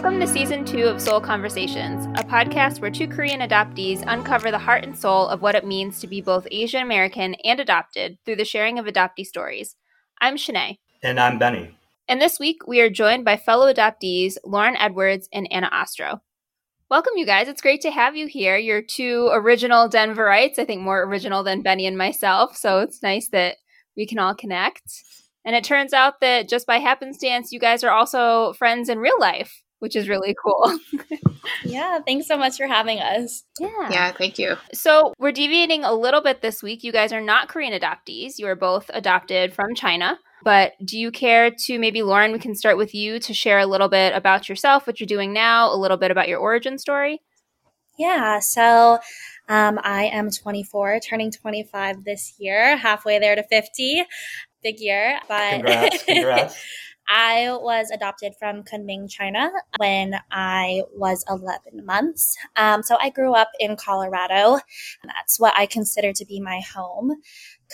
Welcome to season two of Soul Conversations, a podcast where two Korean adoptees uncover the heart and soul of what it means to be both Asian American and adopted through the sharing of adoptee stories. I'm Shanae. And I'm Benny. And this week we are joined by fellow adoptees Lauren Edwards and Anna Ostro. Welcome, you guys. It's great to have you here. You're two original Denverites, I think more original than Benny and myself. So it's nice that we can all connect. And it turns out that just by happenstance, you guys are also friends in real life, which is really cool. yeah, thanks so much for having us. Yeah. Yeah, thank you. So we're deviating a little bit this week. You guys are not Korean adoptees. You are both adopted from China. But do you care to maybe, Lauren, we can start with you to share a little bit about yourself, what you're doing now, a little bit about your origin story? Yeah, so um, I am 24, turning 25 this year, halfway there to 50. Big year. But congrats, congrats. I was adopted from Kunming, China when I was 11 months. Um, so I grew up in Colorado. That's what I consider to be my home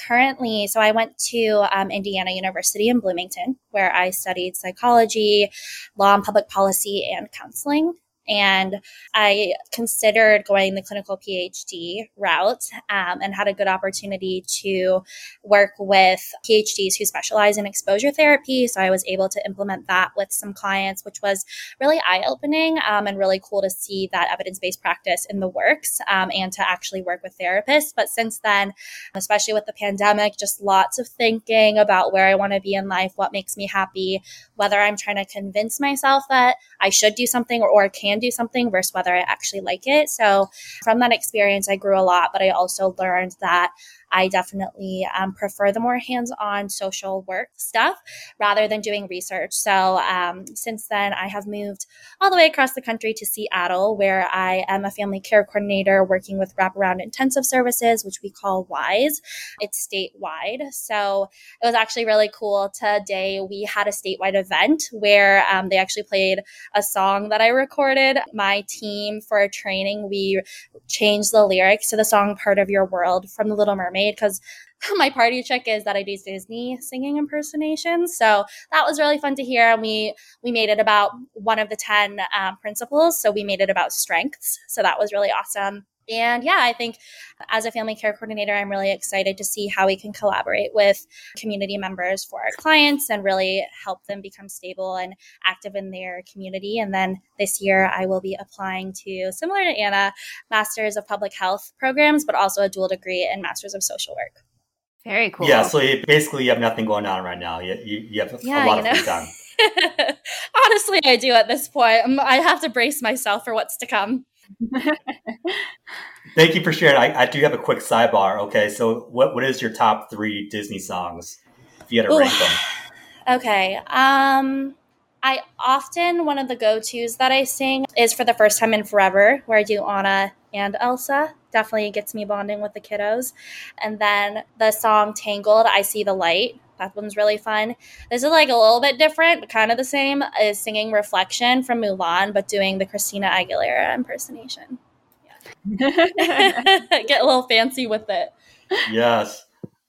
currently, so I went to um, Indiana University in Bloomington, where I studied psychology, law and public policy, and counseling. And I considered going the clinical PhD route um, and had a good opportunity to work with PhDs who specialize in exposure therapy. So I was able to implement that with some clients, which was really eye opening um, and really cool to see that evidence based practice in the works um, and to actually work with therapists. But since then, especially with the pandemic, just lots of thinking about where I want to be in life, what makes me happy, whether I'm trying to convince myself that I should do something or, or can do something versus whether I actually like it. So from that experience, I grew a lot, but I also learned that I definitely um, prefer the more hands on social work stuff rather than doing research. So um, since then, I have moved all the way across the country to Seattle, where I am a family care coordinator working with wraparound intensive services, which we call WISE. It's statewide. So it was actually really cool. Today, we had a statewide event where um, they actually played a song that I recorded. My team for training, we changed the lyrics to the song Part of Your World from The Little Mermaid because my party trick is that I do Disney singing impersonations. So that was really fun to hear. And we we made it about one of the ten um, principles. So we made it about strengths. So that was really awesome. And yeah, I think as a family care coordinator, I'm really excited to see how we can collaborate with community members for our clients and really help them become stable and active in their community. And then this year, I will be applying to, similar to Anna, Masters of Public Health programs, but also a dual degree in Masters of Social Work. Very cool. Yeah, so you, basically you have nothing going on right now. You, you, you have yeah, a lot you know. of free time. Honestly, I do at this point. I have to brace myself for what's to come. Thank you for sharing. I, I, do have a quick sidebar. Okay, so what what is your top three Disney songs? If you had to Ooh. rank them. Okay. Um, I often one of the go tos that I sing is for the first time in forever, where I do Anna and Elsa. Definitely gets me bonding with the kiddos. And then the song Tangled, I See the Light. That one's really fun. This is like a little bit different, but kind of the same, is singing Reflection from Mulan, but doing the Christina Aguilera impersonation. Yeah. Get a little fancy with it. Yes.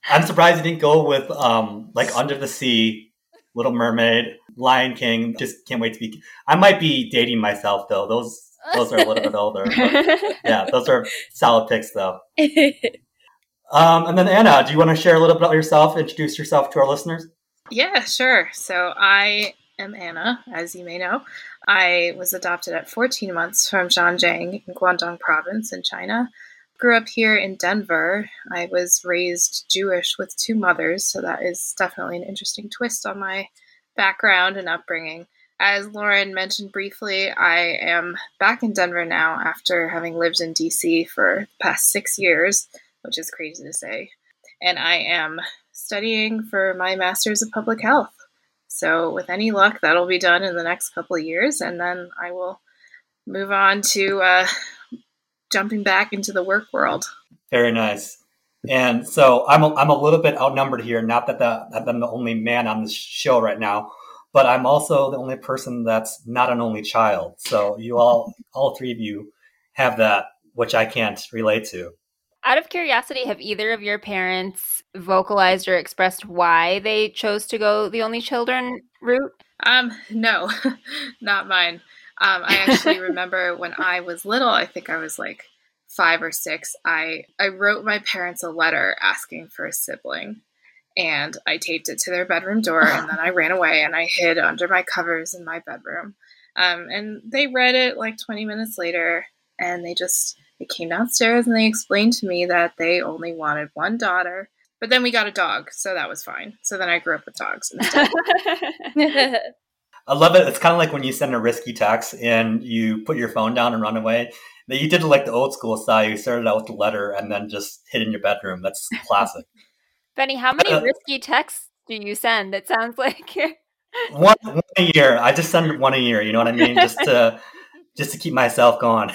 I'm surprised you didn't go with um, like Under the Sea, Little Mermaid, Lion King. Just can't wait to be. I might be dating myself though. Those those are a little bit older. yeah, those are solid picks though. Um, and then Anna, do you want to share a little bit about yourself? Introduce yourself to our listeners. Yeah, sure. So I am Anna, as you may know. I was adopted at 14 months from Zhanjiang in Guangdong province in China. Grew up here in Denver. I was raised Jewish with two mothers, so that is definitely an interesting twist on my background and upbringing. As Lauren mentioned briefly, I am back in Denver now after having lived in DC for the past six years, which is crazy to say. And I am studying for my Master's of Public Health. So, with any luck, that'll be done in the next couple of years, and then I will move on to uh, jumping back into the work world. Very nice. And so I'm a, I'm a little bit outnumbered here. Not that, the, that I'm the only man on this show right now, but I'm also the only person that's not an only child. So you all, all three of you have that, which I can't relate to. Out of curiosity, have either of your parents vocalized or expressed why they chose to go the only children route? Um, no, not mine. Um, I actually remember when I was little, I think I was like five or six, I, I wrote my parents a letter asking for a sibling. And I taped it to their bedroom door, and then I ran away and I hid under my covers in my bedroom. Um, and they read it like 20 minutes later, and they just they came downstairs and they explained to me that they only wanted one daughter. But then we got a dog, so that was fine. So then I grew up with dogs instead. I love it. It's kind of like when you send a risky text and you put your phone down and run away. That you did it like the old school style. You started out with a letter and then just hid in your bedroom. That's classic. Benny, how many uh, risky texts do you send? It sounds like one, one a year. I just send one a year. You know what I mean? Just to just to keep myself going.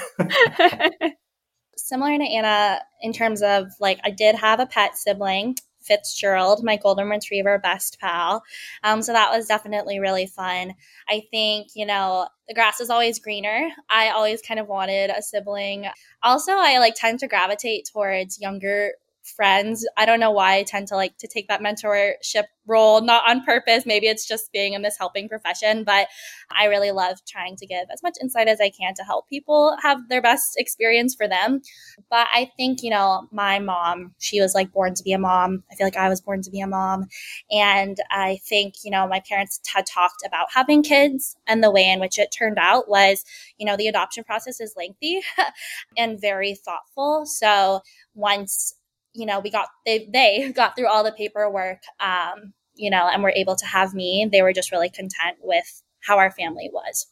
Similar to Anna in terms of like I did have a pet sibling. Fitzgerald, my golden retriever best pal. Um, so that was definitely really fun. I think, you know, the grass is always greener. I always kind of wanted a sibling. Also, I like tend to gravitate towards younger friends. I don't know why I tend to like to take that mentorship role, not on purpose. Maybe it's just being in this helping profession, but I really love trying to give as much insight as I can to help people have their best experience for them. But I think, you know, my mom, she was like born to be a mom. I feel like I was born to be a mom. And I think, you know, my parents had talked about having kids and the way in which it turned out was, you know, the adoption process is lengthy and very thoughtful. So once you know, we got they they got through all the paperwork, um, you know, and were able to have me. They were just really content with how our family was.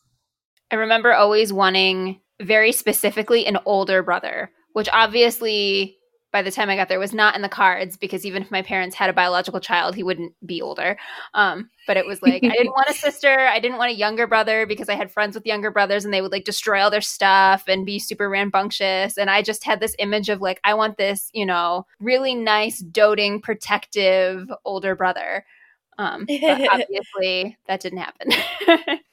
I remember always wanting very specifically an older brother, which obviously by the time I got there was not in the cards because even if my parents had a biological child, he wouldn't be older. Um, but it was like I didn't want a sister, I didn't want a younger brother because I had friends with younger brothers and they would like destroy all their stuff and be super rambunctious. And I just had this image of like I want this, you know, really nice, doting, protective older brother. Um, but obviously that didn't happen.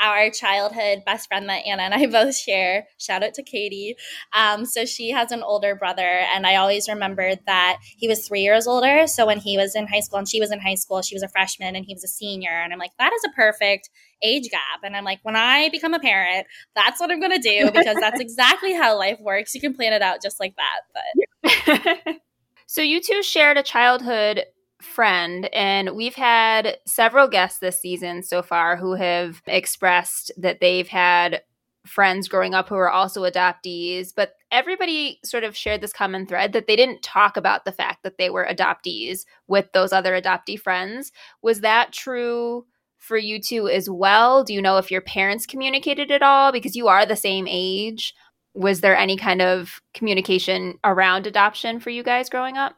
our childhood best friend that Anna and I both share. Shout out to Katie. Um, so she has an older brother, and I always remembered that he was three years older. So when he was in high school and she was in high school, she was a freshman and he was a senior. And I'm like, that is a perfect age gap. And I'm like, when I become a parent, that's what I'm going to do because that's exactly how life works. You can plan it out just like that. But. so you two shared a childhood friend. And we've had several guests this season so far who have expressed that they've had friends growing up who are also adoptees, but everybody sort of shared this common thread that they didn't talk about the fact that they were adoptees with those other adoptee friends. Was that true for you two as well? Do you know if your parents communicated at all because you are the same age? Was there any kind of communication around adoption for you guys growing up?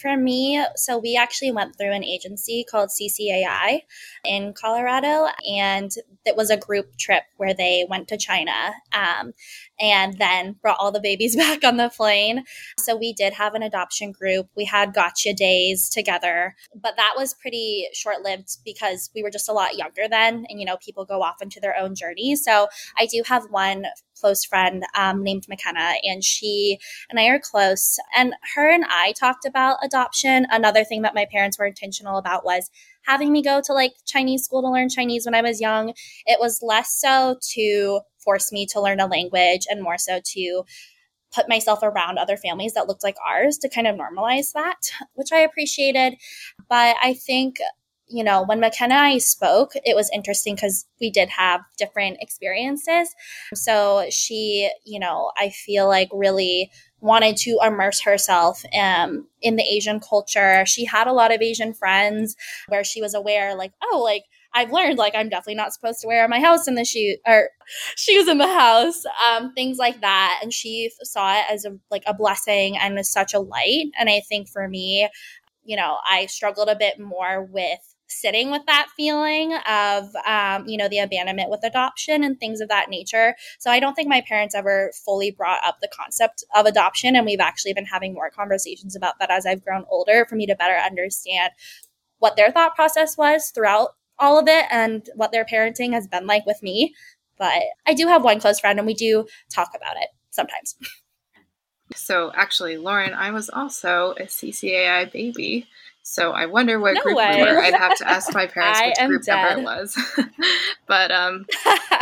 For me, so we actually went through an agency called CCAI in Colorado, and it was a group trip where they went to China um, and then brought all the babies back on the plane. So we did have an adoption group. We had gotcha days together, but that was pretty short lived because we were just a lot younger then, and you know, people go off into their own journey. So I do have one close friend um, named McKenna, and she and I are close. And her and I talked about adoption. Another thing that my parents were intentional about was having me go to like Chinese school to learn Chinese when I was young. It was less so to force me to learn a language and more so to put myself around other families that looked like ours to kind of normalize that, which I appreciated. But I think you know, when McKenna and I spoke, it was interesting because we did have different experiences. So she, you know, I feel like really wanted to immerse herself um, in the Asian culture. She had a lot of Asian friends where she was aware, like, oh, like, I've learned like I'm definitely not supposed to wear my house in the shoe or shoes in the house, um, things like that. And she saw it as a like a blessing and as such a light. And I think for me, you know, I struggled a bit more with sitting with that feeling of um, you know the abandonment with adoption and things of that nature. So i don't think my parents ever fully brought up the concept of adoption and we've actually been having more conversations about that as i've grown older for me to better understand what their thought process was throughout all of it and what their parenting has been like with me. But i do have one close friend and we do talk about it sometimes. So actually lauren i was also a ccai baby so I wonder what no group way. we were. I'd have to ask my parents which group dead. number it was. but um,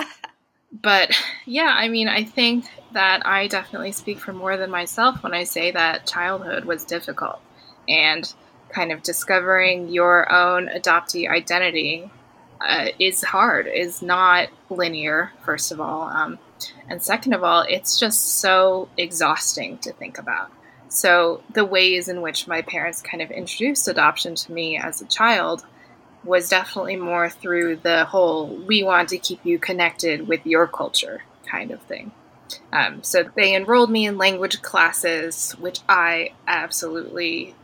but yeah, I mean, I think that I definitely speak for more than myself when I say that childhood was difficult and kind of discovering your own adoptee identity uh, is hard, is not linear, first of all. Um, and second of all, it's just so exhausting to think about. So, the ways in which my parents kind of introduced adoption to me as a child was definitely more through the whole we want to keep you connected with your culture kind of thing. Um, so they enrolled me in language classes, which I absolutely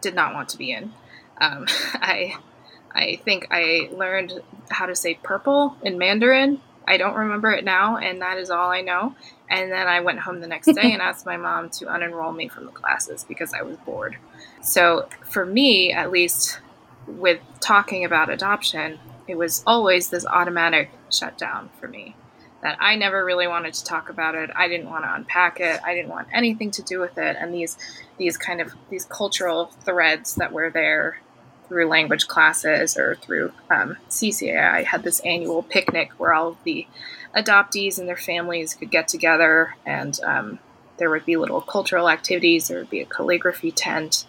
did not want to be in. Um, I I think I learned how to say purple in Mandarin. I don't remember it now, and that is all I know. And then I went home the next day and asked my mom to unenroll me from the classes because I was bored. So for me, at least, with talking about adoption, it was always this automatic shutdown for me. That I never really wanted to talk about it. I didn't want to unpack it. I didn't want anything to do with it. And these these kind of these cultural threads that were there through language classes or through um. I had this annual picnic where all of the adoptees and their families could get together, and um, there would be little cultural activities. There would be a calligraphy tent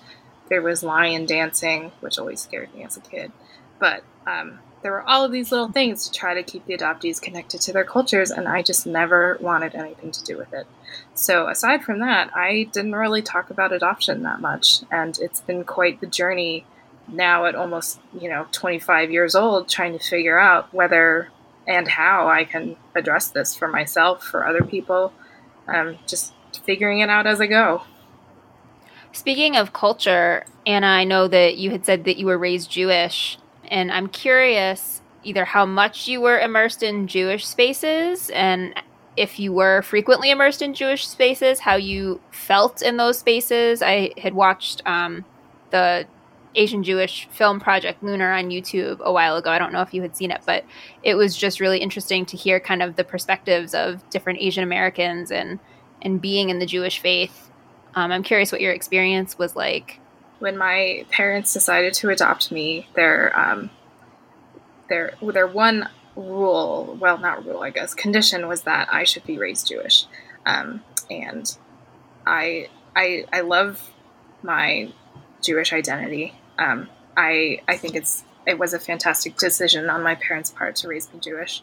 there was lion dancing, which always scared me as a kid. But um, there were all of these little things to try to keep the adoptees connected to their cultures, and I just never wanted anything to do with it. So, aside from that, I didn't really talk about adoption that much, and it's been quite the journey now at almost, you know, 25 years old, trying to figure out whether and how I can address this for myself, for other people, um, just figuring it out as I go. Speaking of culture, Anna, I know that you had said that you were raised Jewish, and I'm curious either how much you were immersed in Jewish spaces and if you were frequently immersed in Jewish spaces, how you felt in those spaces. I had watched um, the Asian Jewish film project Lunar on YouTube a while ago. I don't know if you had seen it, but it was just really interesting to hear kind of the perspectives of different Asian Americans and and being in the Jewish faith um, I'm curious what your experience was like. When my parents decided to adopt me, their um, their their one rule, well, not rule, I guess, condition was that I should be raised Jewish, um, and I I I love my Jewish identity. Um, I I think it's it was a fantastic decision on my parents' part to raise me Jewish.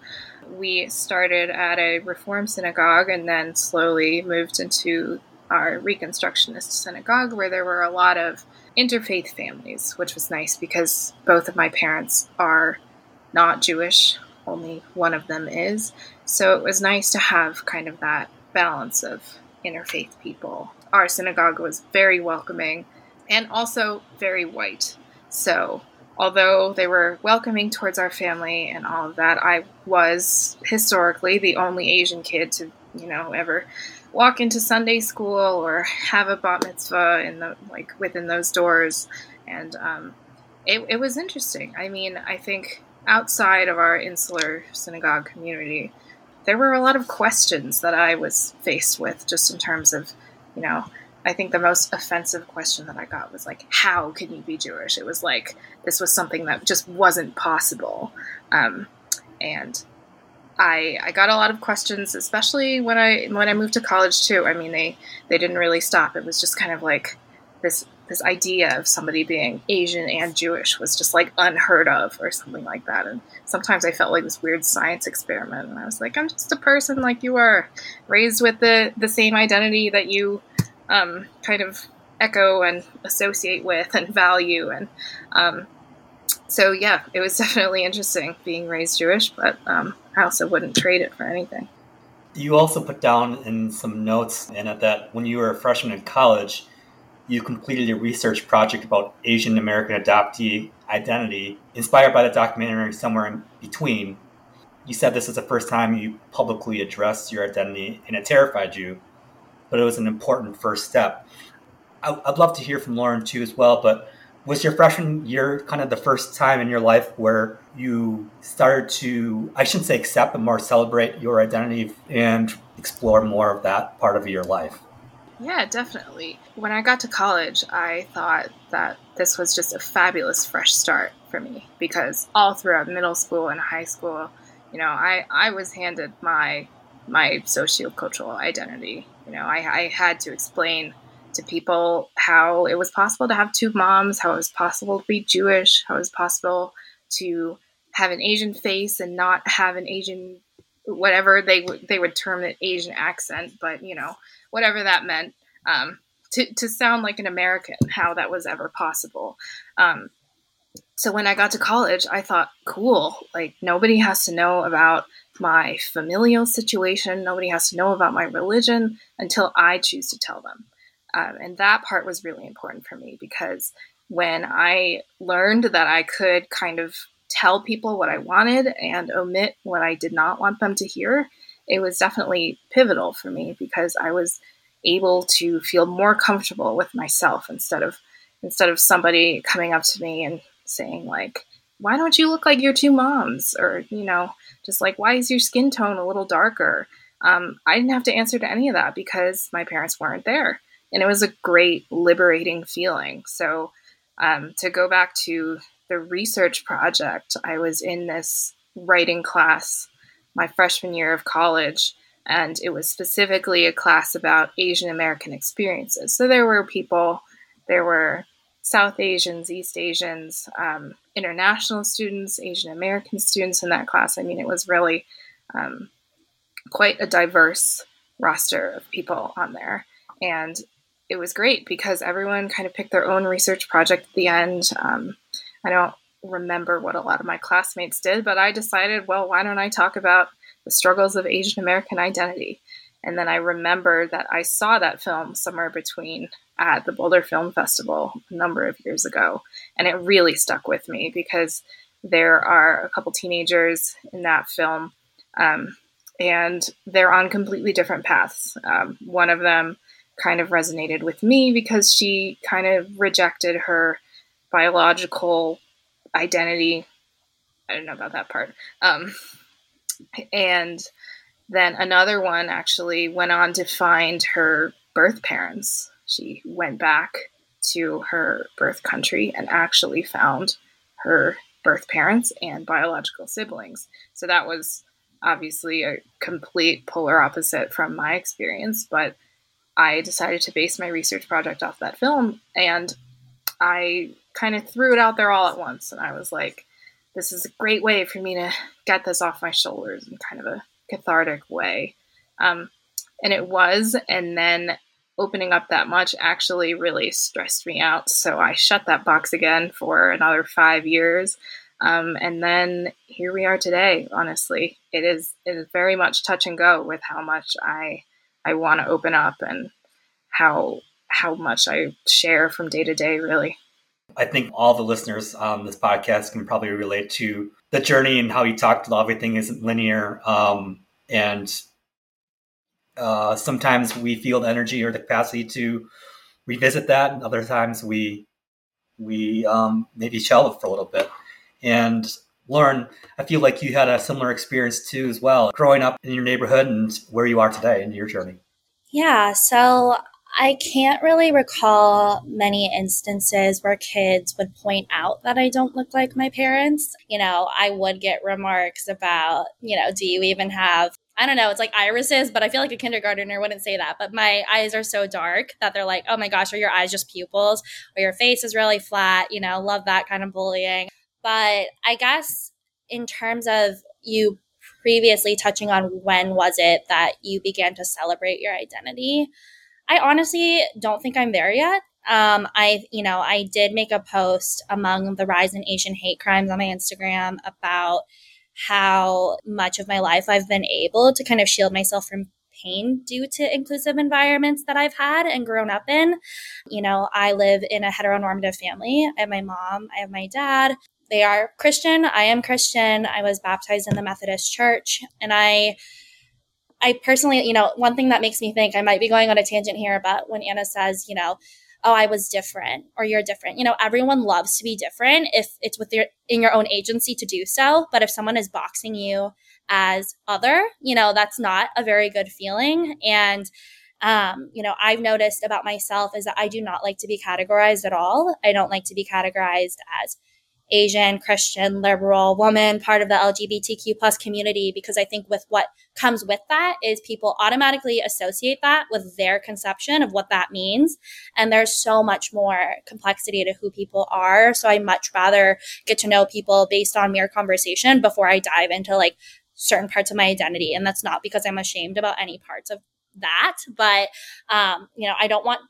We started at a Reform synagogue and then slowly moved into our Reconstructionist synagogue, where there were a lot of interfaith families, which was nice because both of my parents are not Jewish, only one of them is. So it was nice to have kind of that balance of interfaith people. Our synagogue was very welcoming and also very white. So although they were welcoming towards our family and all of that, I was historically the only Asian kid to, you know, ever walk into Sunday school or have a bat mitzvah in the like within those doors, and um, it, it was interesting. I mean, I think outside of our insular synagogue community, there were a lot of questions that I was faced with, just in terms of, you know, I think the most offensive question that I got was like, "How can you be Jewish?" It was like this was something that just wasn't possible, um, and I, I got a lot of questions, especially when I when I moved to college too. I mean, they they didn't really stop. It was just kind of like this this idea of somebody being Asian and Jewish was just like unheard of or something like that. And sometimes I felt like this weird science experiment. And I was like, I'm just a person like you are, raised with the the same identity that you um, kind of echo and associate with and value. And um, so yeah, it was definitely interesting being raised Jewish, but um, I also wouldn't trade it for anything. You also put down in some notes and it that when you were a freshman in college, you completed a research project about Asian American adoptee identity, inspired by the documentary Somewhere in Between. You said this was the first time you publicly addressed your identity, and it terrified you, but it was an important first step. I'd love to hear from Lauren too, as well, but was your freshman year kind of the first time in your life where you started to i shouldn't say accept but more celebrate your identity and explore more of that part of your life yeah definitely when i got to college i thought that this was just a fabulous fresh start for me because all throughout middle school and high school You know, I, I was handed my my sociocultural identity. You know, I, I had to explain to people how it was possible to have two moms, how it was possible to be Jewish, how it was possible to have an Asian face and not have an Asian whatever they would they would term it Asian accent, but you know whatever that meant. Um, to, to sound like an American, how that was ever possible. Um, so when I got to college, I thought, cool, like nobody has to know about my familial situation, nobody has to know about my religion until I choose to tell them. Um, and that part was really important for me because when I learned that I could kind of tell people what I wanted and omit what I did not want them to hear, it was definitely pivotal for me because I was able to feel more comfortable with myself instead of instead of somebody coming up to me and saying like why don't you look like your two moms? Or you know just like why is your skin tone a little darker? Um, i didn't have to answer to any of that because my parents weren't there. And it was a great liberating feeling. So um, to go back to the research project, I was in this writing class my freshman year of college, and it was specifically a class about Asian American experiences. So there were people, there were South Asians, East Asians, um, international students, Asian American students in that class. I mean, it was really um, quite a diverse roster of people on there. And it was great because everyone kind of picked their own research project at the end. Um, I don't remember what a lot of my classmates did, but I decided, well, why don't I talk about the struggles of Asian American identity? And then I remember that I saw that film somewhere between at the Boulder Film Festival a number of years ago. And it really stuck with me because there are a couple teenagers in that film, um, and they're on completely different paths. Um, one of them kind of resonated with me because she kind of rejected her biological identity. I don't know about that part. Um, and then another one actually went on to find her birth parents. She went back to her birth country and actually found her birth parents and biological siblings. So that was obviously a complete polar opposite from my experience, but I decided to base my research project off that film and I kind of threw it out there all at once. And I was like, this is a great way for me to get this off my shoulders in kind of a cathartic way. Um, and it was. And then opening up that much actually really stressed me out. So I shut that box again for another five years. Um, and then here we are today. Honestly, it is it is very much touch and go with how much I I want to open up and how how much I share from day to day, really. I think all the listeners on this podcast can probably relate to the journey and how you talked everything isn't linear. Um, and uh, sometimes we feel the energy or the capacity to revisit that, and other times we we um, maybe shelve for a little bit. And Lauren, I feel like you had a similar experience too, as well, growing up in your neighborhood and where you are today in your journey. Yeah, so I can't really recall many instances where kids would point out that I don't look like my parents. You know, I would get remarks about, you know, do you even have I don't know, it's like irises, but I feel like a kindergartner wouldn't say that. But my eyes are so dark that they're like, oh my gosh, are your eyes just pupils? Or your face is really flat? You know, love that kind of bullying. But I guess in terms of you previously touching on when was it that you began to celebrate your identity? I honestly don't think I'm there yet. Um, I, you know, I did make a post among the rise in Asian hate crimes on my Instagram about how much of my life I've been able to kind of shield myself from pain due to inclusive environments that I've had and grown up in. You know, I live in a heteronormative family. I have my mom, I have my dad. They are Christian. I am Christian. I was baptized in the Methodist Church. And I I personally, you know, one thing that makes me think I might be going on a tangent here, but when Anna says, you know, oh, I was different or you're different, you know, everyone loves to be different if it's with your in your own agency to do so. But if someone is boxing you as other, you know, that's not a very good feeling. And um, you know, I've noticed about myself is that I do not like to be categorized at all. I don't like to be categorized as Asian, Christian, liberal, woman, part of the LGBTQ plus community, because I think with what comes with that is people automatically associate that with their conception of what that means. And there's so much more complexity to who people are. So I much rather get to know people based on mere conversation before I dive into like certain parts of my identity. And that's not because I'm ashamed about any parts of that, but, um, you know, I don't want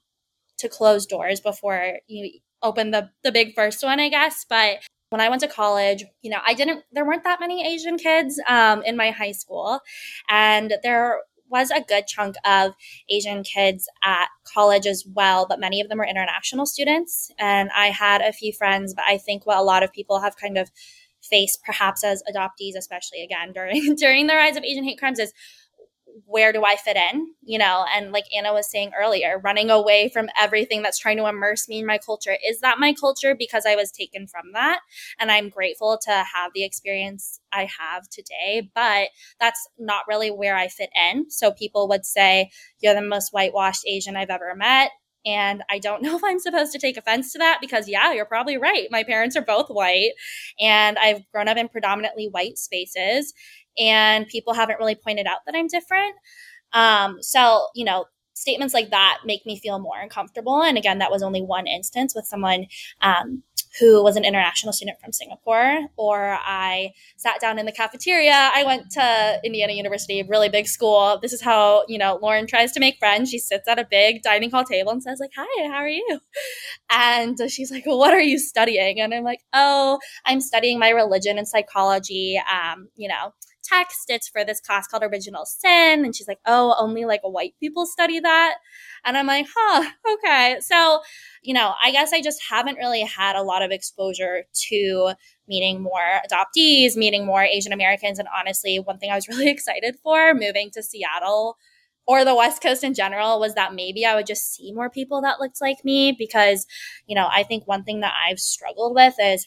to close doors before you open the the big first one, I guess. But when I went to college, you know, I didn't. There weren't that many Asian kids um, in my high school, and there was a good chunk of Asian kids at college as well, but many of them were international students. And I had a few friends, but I think what a lot of people have kind of faced, perhaps as adoptees, especially again during during the rise of Asian hate crimes, is where do I fit in? You know, and like Anna was saying earlier, running away from everything that's trying to immerse me in my culture. Is that my culture because I was taken from that? And I'm grateful to have the experience I have today, but that's not really where I fit in. So people would say, You're the most whitewashed Asian I've ever met. And I don't know if I'm supposed to take offense to that because, yeah, you're probably right. My parents are both white, and I've grown up in predominantly white spaces and people haven't really pointed out that I'm different. Um, so, you know, statements like that make me feel more uncomfortable. And again, that was only one instance with someone um, who was an international student from Singapore, or I sat down in the cafeteria. I went to Indiana University, really big school. This is how, you know, Lauren tries to make friends. She sits at a big dining hall table and says, like, hi, how are you? And she's like, well, what are you studying? And I'm like, oh, I'm studying my religion and psychology. Um, you know, text. It's for this class called Original Sin. And she's like, oh, only like white people study that. And I'm like, huh, okay. So, you know, I guess I just haven't really had a lot of exposure to meeting more adoptees, meeting more Asian Americans. And honestly, one thing I was really excited for moving to Seattle or the West Coast in general was that maybe I would just see more people that looked like me because, you know, I think one thing that I've struggled with is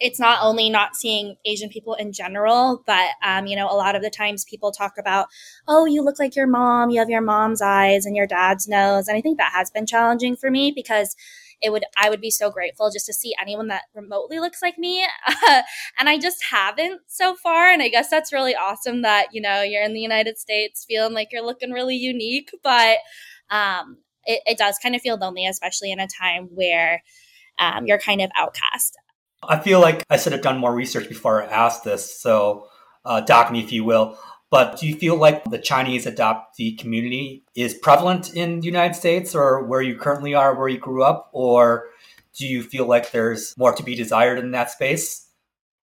it's not only not seeing Asian people in general, but um, you know, a lot of the times people talk about, oh, you look like your mom, you have your mom's eyes and your dad's nose, and I think that has been challenging for me because it would I would be so grateful just to see anyone that remotely looks like me, and I just haven't so far, and I guess that's really awesome that you know you're in the United States feeling like you're looking really unique, but um, it, it does kind of feel lonely, especially in a time where um, you're kind of outcast. I feel like I should have done more research before I asked this, so uh, dock me if you will. But do you feel like the Chinese adoptee community is prevalent in the United States or where you currently are, where you grew up? Or do you feel like there's more to be desired in that space?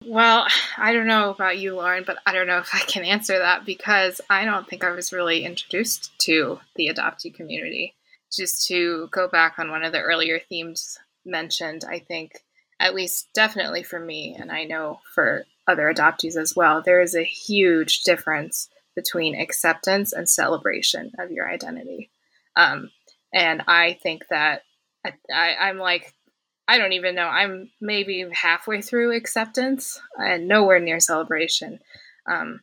Well, I don't know about you, Lauren, but I don't know if I can answer that because I don't think I was really introduced to the adoptee community. Just to go back on one of the earlier themes mentioned, I think at least definitely for me, and I know for other adoptees as well, there is a huge difference between acceptance and celebration of your identity. Um, and I think that I, I, I'm like, I don't even know. I'm maybe halfway through acceptance and nowhere near celebration. Um,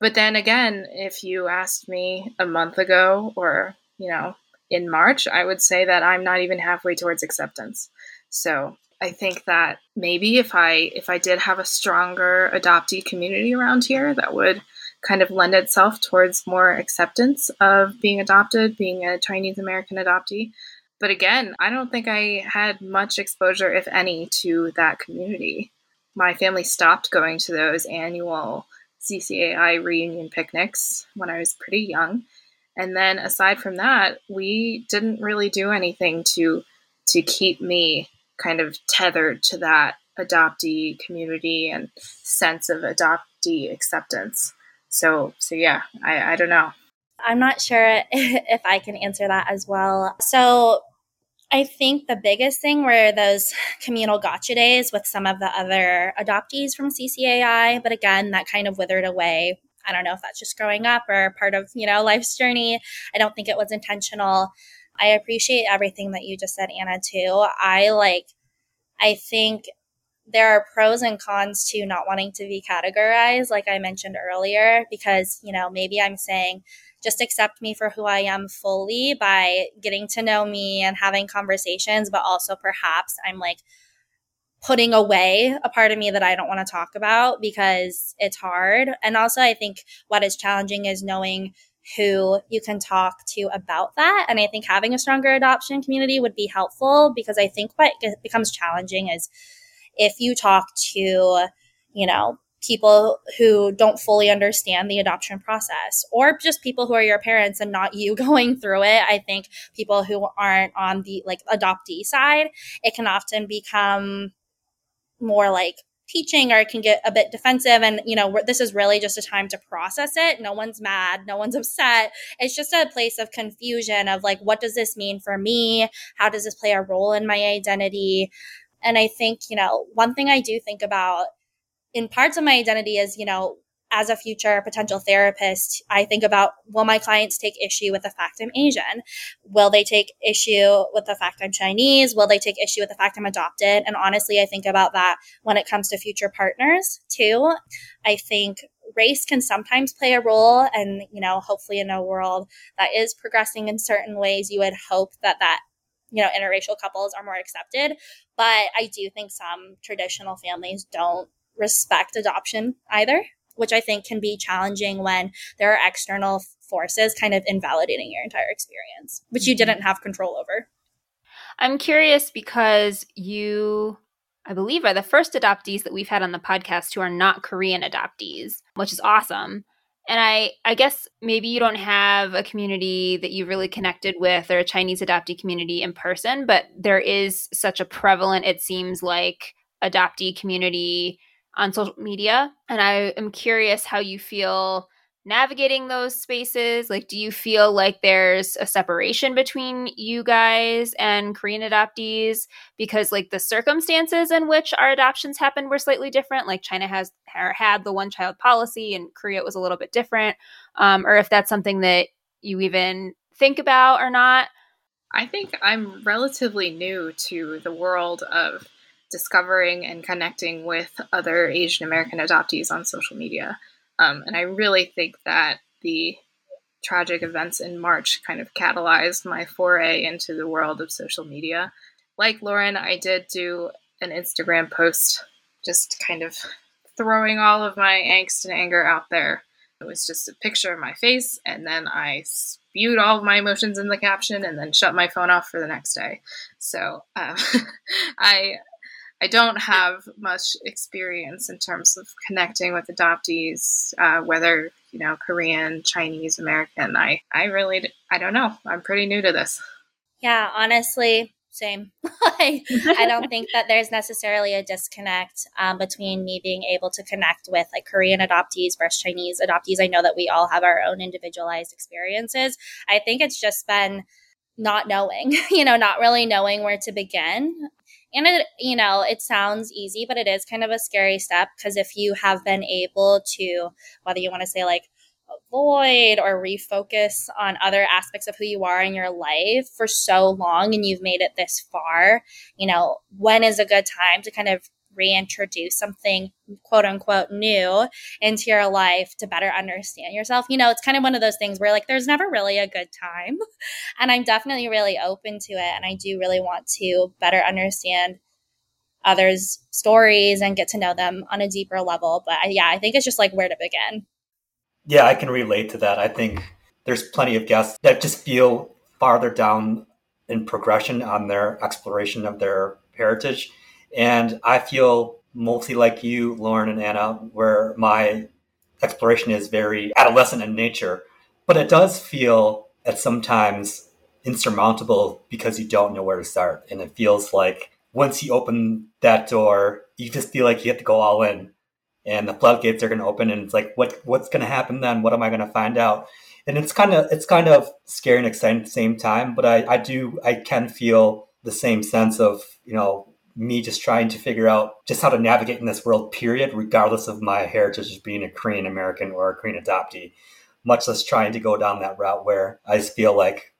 but then again, if you asked me a month ago or, you know, in March, I would say that I'm not even halfway towards acceptance. So I think that maybe if I if I did have a stronger adoptee community around here, that would kind of lend itself towards more acceptance of being adopted, being a Chinese American adoptee. But again, I don't think I had much exposure, if any, to that community. My family stopped going to those annual CCAI reunion picnics when I was pretty young. And then aside from that, we didn't really do anything to to keep me kind of tethered to that adoptee community and sense of adoptee acceptance. So, so yeah, I, I don't know. I'm not sure if I can answer that as well. So, I think the biggest thing were those communal gotcha days with some of the other adoptees from CCAI, but again, that kind of withered away. I don't know if that's just growing up or part of, you know, life's journey. I don't think it was intentional. I appreciate everything that you just said, Anna, too. I like, I think there are pros and cons to not wanting to be categorized, like I mentioned earlier, because, you know, maybe I'm saying, just accept me for who I am fully by getting to know me and having conversations, but also perhaps I'm like putting away a part of me that I don't want to talk about because it's hard. And also, I think what is challenging is knowing who you can talk to about that. And I think having a stronger adoption community would be helpful because I think what becomes challenging is if you talk to, you know, people who don't fully understand the adoption process or just people who are your parents and not you going through it i think people who aren't on the like adoptee side it can often become more like teaching or it can get a bit defensive and you know this is really just a time to process it. No one's mad. No one's upset. It's just a place of confusion of like what does this mean for me? How does this play a role in my identity? And i think you know one thing i do think about in parts of my identity is, you know, as a future potential therapist, I think about will my clients take issue with the fact I'm Asian? Will they take issue with the fact I'm Chinese? Will they take issue with the fact I'm adopted? And honestly, I think about that when it comes to future partners too. I think race can sometimes play a role and you know hopefully in a world that is progressing in certain ways you would hope that that you know interracial couples are more accepted but i do think some traditional families don't respect adoption either, which I think can be challenging when there are external forces kind of invalidating your entire experience, which you mm-hmm. didn't have control over. I'm curious because you, I believe, are the first adoptees that we've had on the podcast who are not Korean adoptees, which is awesome. And I, I guess maybe you don't have a community that you really connected with or a Chinese adoptee community in person, but there is such a prevalent, it seems like, adoptee community on social media. And I am curious how you feel navigating those spaces. Like, do you feel like there's a separation between you guys and Korean adoptees because, like, the circumstances in which our adoptions happened were slightly different? Like, China has had the one child policy, and Korea was a little bit different. Um, or if that's something that you even think about or not. I think I'm relatively new to the world of discovering and connecting with other Asian American adoptees on social media. Um, and I really think that the tragic events in March kind of catalyzed my foray into the world of social media. Like Lauren, I did do an Instagram post just kind of throwing all of my angst and anger out there. It was just a picture of my face, and then I spewed all of my emotions in the caption and then shut my phone off for the next day. So uh, I I don't have much experience in terms of connecting with adoptees, uh, whether you know Korean, Chinese, American. I I really I don't know. I'm pretty new to this. Yeah, honestly, same. I, don't think that there's necessarily a disconnect um, between me being able to connect with like Korean adoptees versus Chinese adoptees. I know that we all have our own individualized experiences. I think it's just been not knowing, you know, not really knowing where to begin. And it, you know, it sounds easy, but it is kind of a scary step because if you have been able to, whether you want to say like avoid or refocus on other aspects of who you are in your life for so long and you've made it this far, you know, when is a good time to kind of reintroduce something quote unquote new into your life to better understand yourself. You know, it's kind of one of those things where like there's never really a good time. And I'm definitely really open to it. And I do really want to better understand others' stories and get to know them on a deeper level. But I, yeah, I think it's just like where to begin. Yeah, I can relate to that. I think there's plenty of guests that just feel farther down in progression on their exploration of their heritage and I feel mostly like you, Lauren and Anna, where my exploration is very adolescent in nature. But it does feel at sometimes insurmountable because you don't know where to start. And it feels like once you open that door, you just feel like you have to go all in. And the floodgates are going to open, and it's like, what what's going to happen then? What am I going to find out? And it's kind of it's kind of scary and exciting at the same time. But I, I do I can feel the same sense of you know me just trying to figure out just how to navigate in this world, period, regardless of my heritage as being a Korean American or a Korean adoptee, much less trying to go down that route where I just feel like,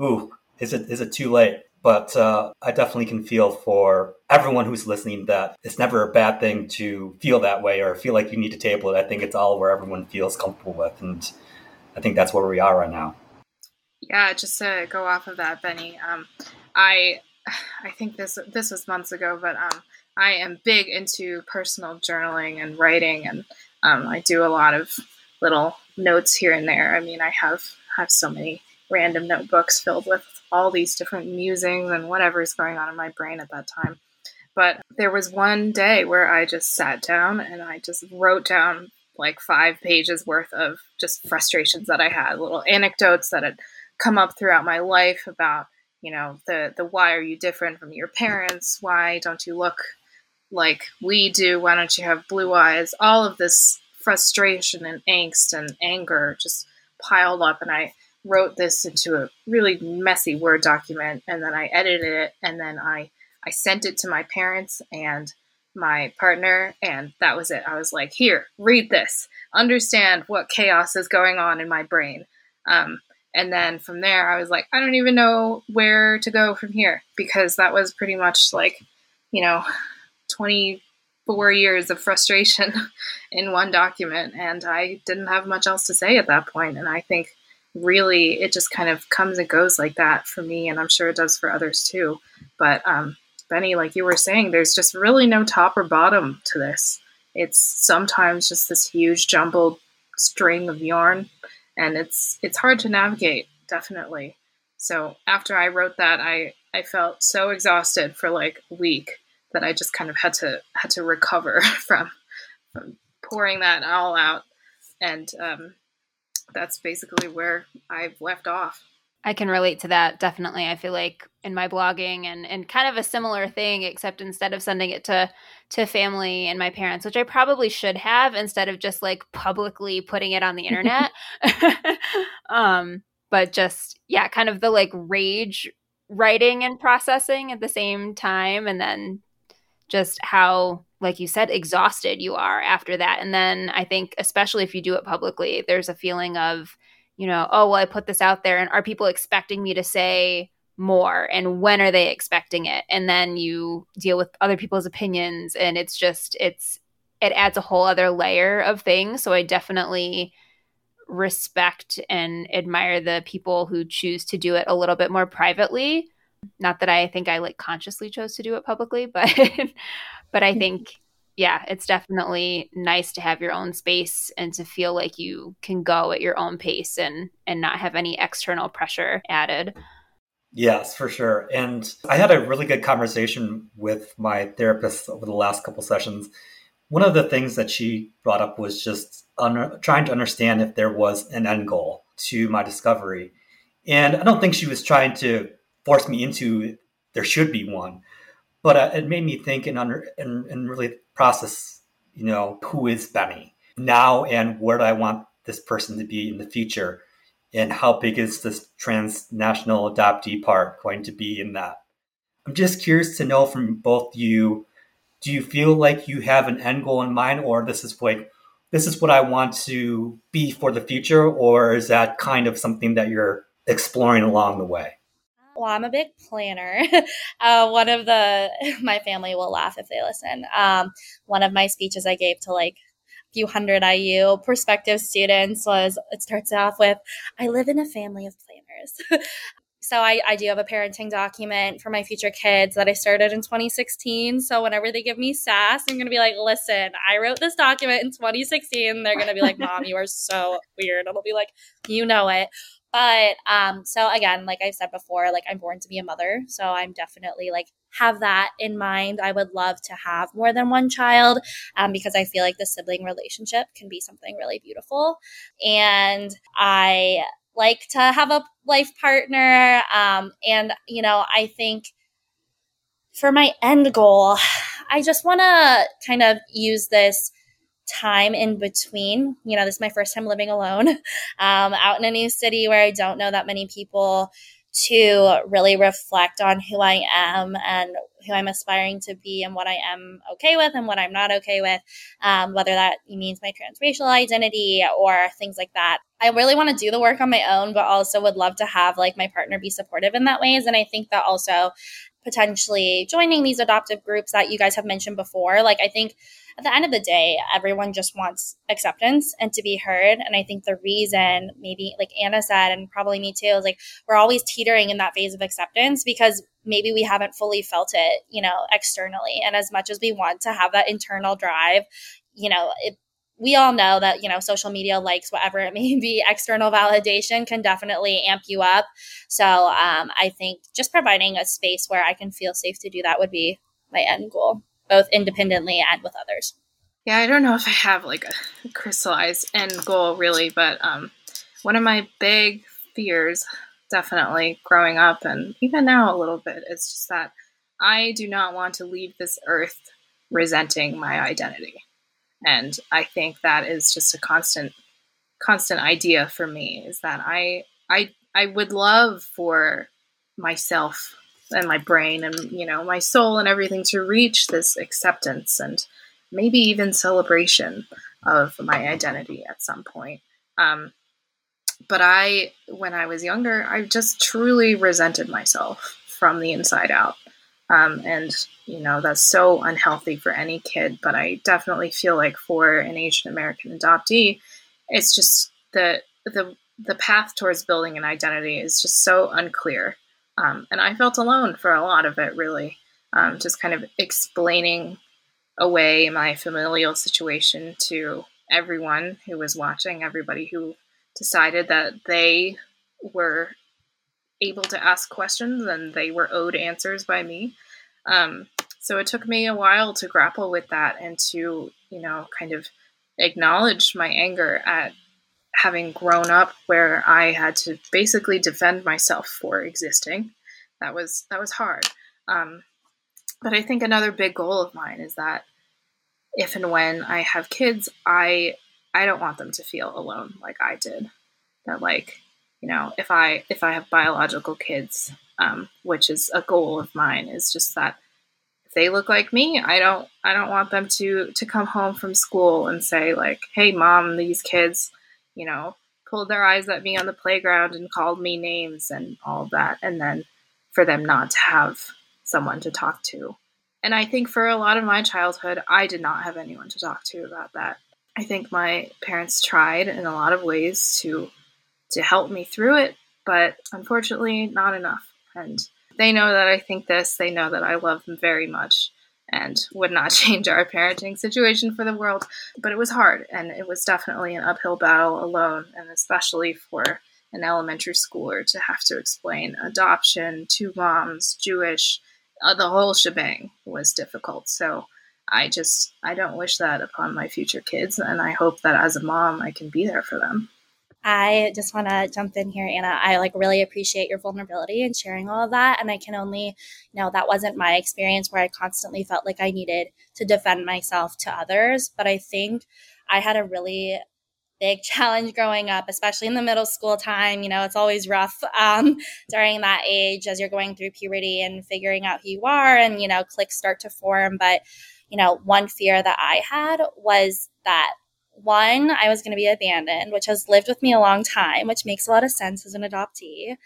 ooh, is it is it too late? But uh, I definitely can feel for everyone who's listening that it's never a bad thing to feel that way or feel like you need to table it. I think it's all where everyone feels comfortable with. And I think that's where we are right now. Yeah, just to go off of that, Benny, um, I I think this this was months ago, but um, I am big into personal journaling and writing, and um, I do a lot of little notes here and there. I mean, I have have so many random notebooks filled with all these different musings and whatever is going on in my brain at that time. But there was one day where I just sat down and I just wrote down like five pages worth of just frustrations that I had, little anecdotes that had come up throughout my life about, you know, the the why are you different from your parents? Why don't you look like we do? Why don't you have blue eyes? All of this frustration and angst and anger just piled up and I wrote this into a really messy Word document and then I edited it and then I I sent it to my parents and my partner and that was it. I was like, "Here, read this. Understand what chaos is going on in my brain." Um, and then from there I was like, I don't even know where to go from here because that was pretty much like, you know, 24 years of frustration in one document. And I didn't have much else to say at that point. and I think really it just kind of comes and goes like that for me. And i'm sure it does for others too. But um, benny like you were saying there's just really no top or bottom to this. It's sometimes just this huge jumbled string of yarn and it's it's hard to navigate definitely so after i wrote that i i felt so exhausted for like a week that i just kind of had to had to recover from from pouring that all out and um, that's basically where I've left off. I can relate to that definitely. I feel like in my blogging and and kind of a similar thing except instead of sending it to to family and my parents, which I probably should have instead of just like publicly putting it on the internet. um but just yeah, kind of the like rage writing and processing at the same time and then just how like you said, exhausted you are after that. And then I think, especially if you do it publicly, there's a feeling of, you know, oh, well, I put this out there, and are people expecting me to say more? And when are they expecting it? And then you deal with other people's opinions, and it's just, it's, it adds a whole other layer of things. So I definitely respect and admire the people who choose to do it a little bit more privately. Not that I think I like consciously chose to do it publicly, but but I mm-hmm. think, yeah, it's definitely nice to have your own space and to feel like you can go at your own pace and and not have any external pressure added. Yes, for sure. And I had a really good conversation with my therapist over the last couple sessions. One of the things that she brought up was just un- trying to understand if there was an end goal to my discovery. And I don't think she was trying to force me into there should be one but uh, it made me think and under and, and really process you know who is benny now and where do i want this person to be in the future? And how big is this transnational adoptee part going to be in that? I'm just curious to know from both you do you feel like you have an end goal in mind or this is like this is what i want to be for the future? Or is that kind of something that you're exploring along the way well, I'm a big planner. uh, one of the, my family will laugh if they listen. Um, one of my speeches I gave to like a few hundred IU prospective students was, it starts off with, I live in a family of planners. so I, I do have a parenting document for my future kids that I started in 2016. So whenever they give me sass, I'm to be like, listen, I wrote this document in 2016. They're to be like, mom, you are so weird. And I'll be like, you know it. But um, so again, like I've said before, like I'm born to be a mother. So I'm definitely like have that in mind. I would love to have more than one child um, because I feel like the sibling relationship can be something really beautiful. And I like to have a life partner. Um, and, you know, I think for my end goal, I just want to kind of use this time in between. You know, this is my first time living alone um, out in a new city where I don't know that many people to really reflect on who I am and who I'm aspiring to be and what I am okay with and what I'm not okay with, um, whether that means my transracial identity or things like that. I really want to do the work on my own, but also would love to have like my partner be supportive in that ways. And I think that also potentially joining these adoptive groups that you guys have mentioned before. Like, I think at the end of the day, everyone just wants acceptance and to be heard. And I think the reason, maybe like Anna said, and probably me too, is like we're always teetering in that phase of acceptance because maybe we haven't fully felt it, you know, externally. And as much as we want to have that internal drive, you know, it, we all know that you know social media likes whatever it may be external validation can definitely amp you up so um, i think just providing a space where i can feel safe to do that would be my end goal both independently and with others. Yeah i don't know if i have like a crystallized end goal really but um, one of my big fears definitely growing up and even now a little bit is just that i do not want to leave this earth resenting my identity. And I think that is just a constant constant idea for me is that I I I would love for myself and my brain and you know my soul and everything to reach this acceptance and maybe even celebration of my identity at some point. Um, but I, when I was younger, I just truly resented myself from the inside out. Um, and, you know, that's so unhealthy for any kid. But I definitely feel like for an Asian American adoptee, it's just the, the, the path towards building an identity is just so unclear. Um, and I felt alone for a lot of it, really. Um, just kind of explaining away my familial situation to everyone who was watching, everybody who decided that they were able to ask questions and they were owed answers by me. Um, so it took me a while to grapple with that and to, you know, kind of acknowledge my anger at having grown up where I had to basically defend myself for existing. That was that was hard. Um, but I think another big goal of mine is that if and when I have kids, I I don't want them to feel alone like I did. That like you know if i if i have biological kids um, which is a goal of mine is just that if they look like me i don't i don't want them to to come home from school and say like hey mom these kids you know pulled their eyes at me on the playground and called me names and all that and then for them not to have someone to talk to. And i think for a lot of my childhood i did not have anyone to talk to about that. I think my parents tried in a lot of ways to to help me through it, but unfortunately, not enough. And they know that I think this, they know that I love them very much and would not change our parenting situation for the world. But it was hard, and it was definitely an uphill battle alone, and especially for an elementary schooler to have to explain adoption, two moms, Jewish, uh, the whole shebang was difficult. So I just, I don't wish that upon my future kids, and I hope that as a mom, I can be there for them. I just want to jump in here, Anna. I like really appreciate your vulnerability and sharing all of that. And I can only, you know, that wasn't my experience where I constantly felt like I needed to defend myself to others. But I think I had a really big challenge growing up, especially in the middle school time. You know, it's always rough um, during that age as you're going through puberty and figuring out who you are and, you know, cliques start to form. But, you know, one fear that I had was that one, I was going to be abandoned, which has lived with me a long time, which makes a lot of sense as an adoptee.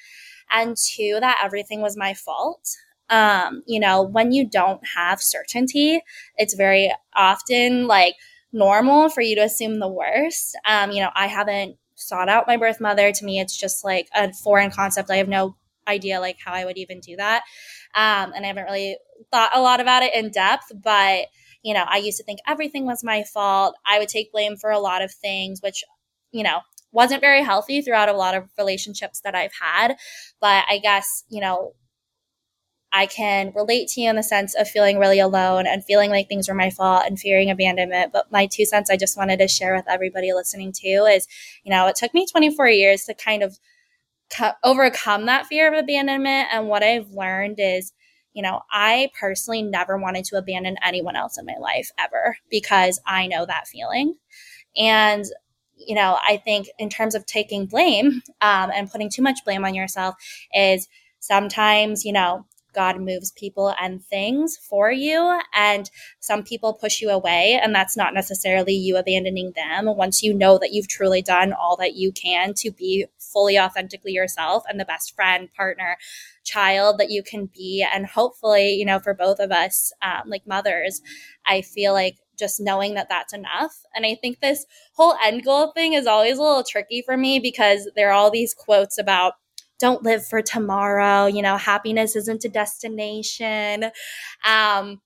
And two, that everything was my fault. Um, you know, when you don't have certainty, it's very often like normal for you to assume the worst. Um, you know, I haven't sought out my birth mother. To me, it's just like a foreign concept. I have no idea like how I would even do that. Um, and I haven't really thought a lot about it in depth, but you know, I used to think everything was my fault. I would take blame for a lot of things, which, you know, wasn't very healthy throughout a lot of relationships that I've had. But I guess, you know, I can relate to you in the sense of feeling really alone and feeling like things were my fault and fearing abandonment. But my two cents I just wanted to share with everybody listening to is, you know, it took me 24 years to kind of co- overcome that fear of abandonment. And what I've learned is you know, I personally never wanted to abandon anyone else in my life ever because I know that feeling. And, you know, I think in terms of taking blame um, and putting too much blame on yourself is sometimes, you know, God moves people and things for you. And some people push you away, and that's not necessarily you abandoning them. Once you know that you've truly done all that you can to be fully authentically yourself and the best friend, partner, child that you can be. And hopefully, you know, for both of us, um, like mothers, I feel like just knowing that that's enough. And I think this whole end goal thing is always a little tricky for me because there are all these quotes about don't live for tomorrow, you know, happiness isn't a destination. Um,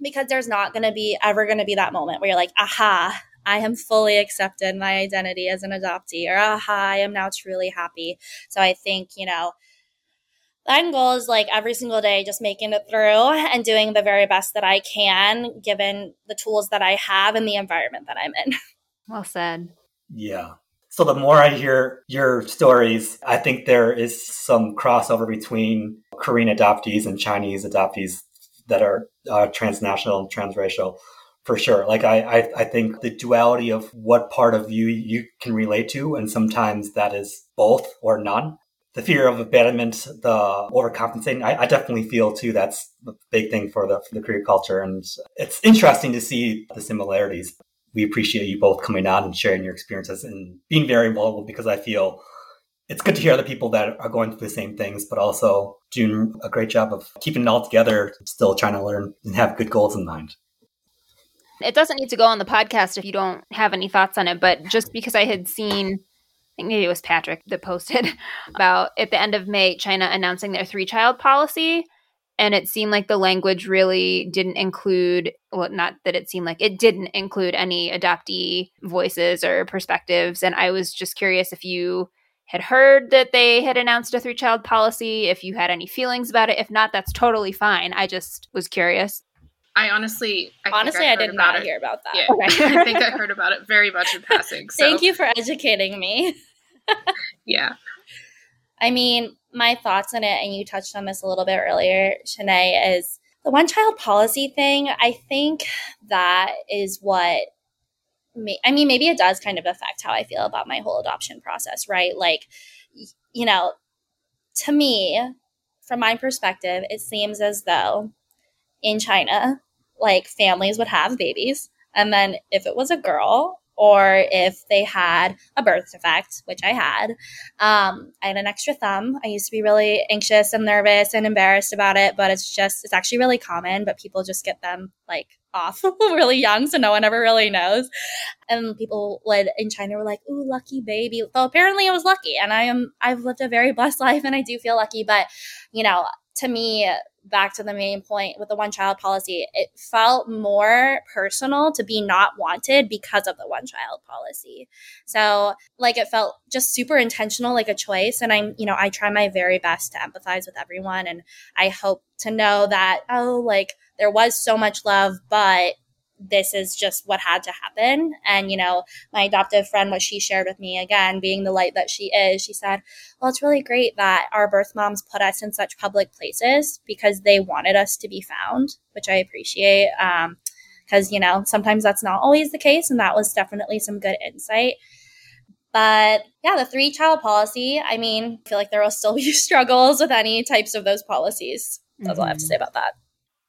because there's not going to be ever going to be that moment where you're like, aha, I am fully accepted my identity as an adoptee, or aha, I am now truly happy. So I think, you know, the end goal is like every single day just making it through and doing the very best that I can given the tools that I have and the environment that I'm in. Well said. Yeah. So the more I hear your stories, I think there is some crossover between Korean adoptees and Chinese adoptees that are uh, transnational and transracial for sure. Like I, I, I think the duality of what part of you you can relate to, and sometimes that is both or none the fear of abandonment, the overcompensating, I, I, definitely feel too that's a big thing for the, for the Korean culture. And it's interesting to see the similarities. We appreciate you both coming on and sharing your experiences and being very vulnerable because I feel it's good to hear other people that are going through the same things, but also doing a great job of keeping it all together, still trying to learn and have good goals in mind. It doesn't need to go on the podcast if you don't have any thoughts on it, but just because I had seen I think maybe it was Patrick that posted about at the end of May, China announcing their three child policy. And it seemed like the language really didn't include, well, not that it seemed like it didn't include any adoptee voices or perspectives. And I was just curious if you had heard that they had announced a three child policy, if you had any feelings about it. If not, that's totally fine. I just was curious. I honestly, I honestly, I, I, did not it. hear about that. Yeah, okay. I think I heard about it very much in passing. So. Thank you for educating me. yeah. I mean, my thoughts on it, and you touched on this a little bit earlier, Shanae, is the one child policy thing. I think that is what. May, I mean, maybe it does kind of affect how I feel about my whole adoption process, right? Like, you know, to me, from my perspective, it seems as though in China, like families would have babies. And then if it was a girl, or if they had a birth defect, which I had. Um, I had an extra thumb. I used to be really anxious and nervous and embarrassed about it, but it's just, it's actually really common, but people just get them like off really young, so no one ever really knows. And people would in China were like, "Ooh, lucky baby." So apparently, I was lucky, and I am. I've lived a very blessed life, and I do feel lucky. But you know, to me, back to the main point with the one child policy, it felt more personal to be not wanted because of the one child policy. So, like, it felt just super intentional, like a choice. And I'm, you know, I try my very best to empathize with everyone. And I hope to know that, oh, like, there was so much love, but this is just what had to happen. And, you know, my adoptive friend, what she shared with me, again, being the light that she is, she said, Well, it's really great that our birth moms put us in such public places because they wanted us to be found, which I appreciate. Um, because, you know, sometimes that's not always the case. And that was definitely some good insight. But yeah, the three child policy, I mean, I feel like there will still be struggles with any types of those policies. That's mm-hmm. all I have to say about that.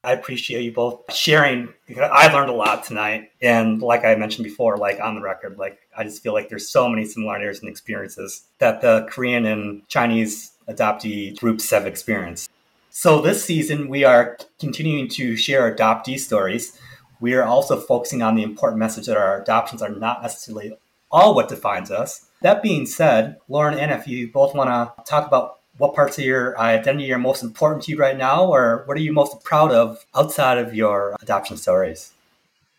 I appreciate you both sharing I learned a lot tonight. And like I mentioned before, like on the record, like I just feel like there's so many similarities and experiences that the Korean and Chinese adoptee groups have experienced. So this season, we are continuing to share adoptee stories. We are also focusing on the important message that our adoptions are not necessarily all what defines us. That being said, Lauren and if you both want to talk about what parts of your identity are most important to you right now, or what are you most proud of outside of your adoption stories?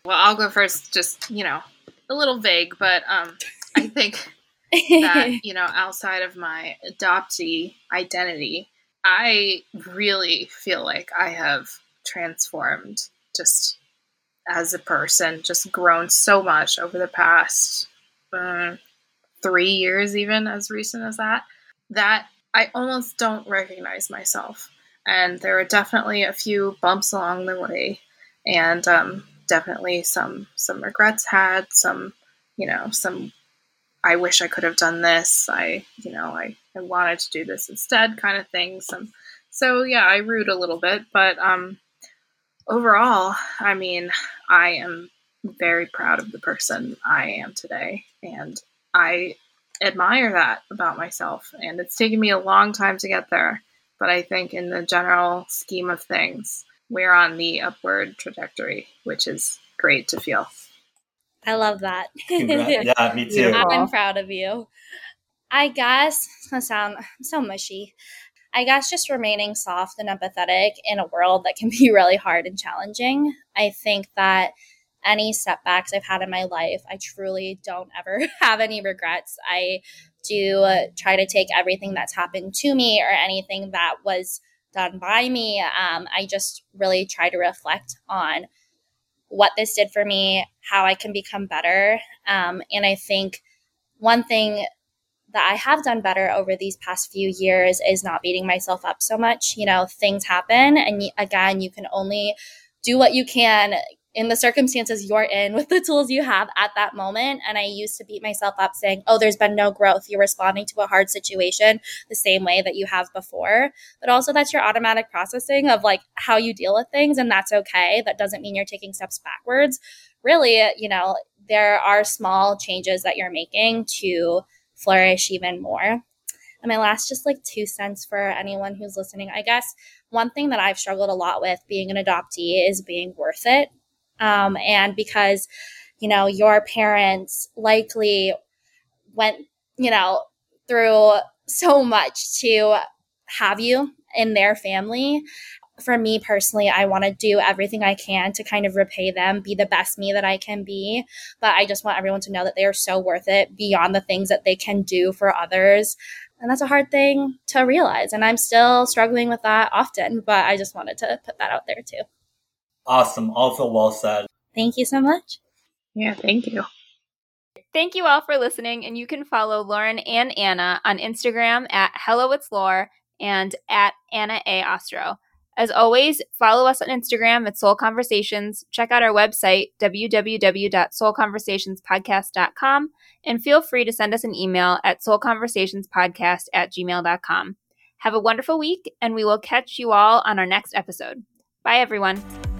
Well, I'll go first. Just you know, a little vague, but um, I think that you know, outside of my adoptee identity, I really feel like I have transformed just as a person, just grown so much over the past uh, three years, even as recent as that. That I almost don't recognize myself. And there were definitely a few bumps along the way, and um, definitely some some regrets had, some you know some I wish I could have done this. I you know I, I wanted to do this instead kind of thing. Some So yeah, I root a little bit, but um, overall, I mean, I am very proud of the person I am today, and I admire that about myself. And it's taken me a long time to get there, but I think in the general scheme of things, we're on the upward trajectory, which is great to feel. I love that. yeah, me too. I'm proud of you. I guess it's gonna sound so mushy. I guess just remaining soft and empathetic in a world that can be really hard and challenging. I think that any setbacks I've had in my life, I truly don't ever have any regrets. I do try to take everything that's happened to me or anything that was done by me. Um, I just really try to reflect on what this did for me, how I can become better. Um, and I think one thing that I have done better over these past few years is not beating myself up so much. You know, things happen, and again, you can only do what you can in the circumstances you're in with the tools you have at that moment. And I used to beat myself up saying, Oh, there's been no growth. You're responding to a hard situation the same way that you have before. But also, that's your automatic processing of like how you deal with things. And that's okay. That doesn't mean you're taking steps backwards. Really, you know, there are small changes that you're making to flourish even more. And my last, just like two cents for anyone who's listening, I guess one thing that I've struggled a lot with being an adoptee is being worth it um, and because, you know, your parents likely went, you know, through so much to have you in their family. For me personally, I want to do everything I can to kind of repay them, be the best me that I can be. But I just want everyone to know that they are so worth it beyond the things that they can do for others. And that's a hard thing to realize. And I'm still struggling with that often, but I just wanted to put that out there too. Awesome. Also well said. Thank you so much. Yeah, thank you. Thank you all for listening, and you can follow Lauren and Anna on Instagram at Hello It's Lore and at Anna A. Ostro. As always, follow us on Instagram at Soul Conversations. Check out our website, www.soulconversationspodcast.com, and feel free to send us an email at soulconversationspodcast at gmail.com. Have a wonderful week, and we will catch you all on our next episode. Bye, everyone.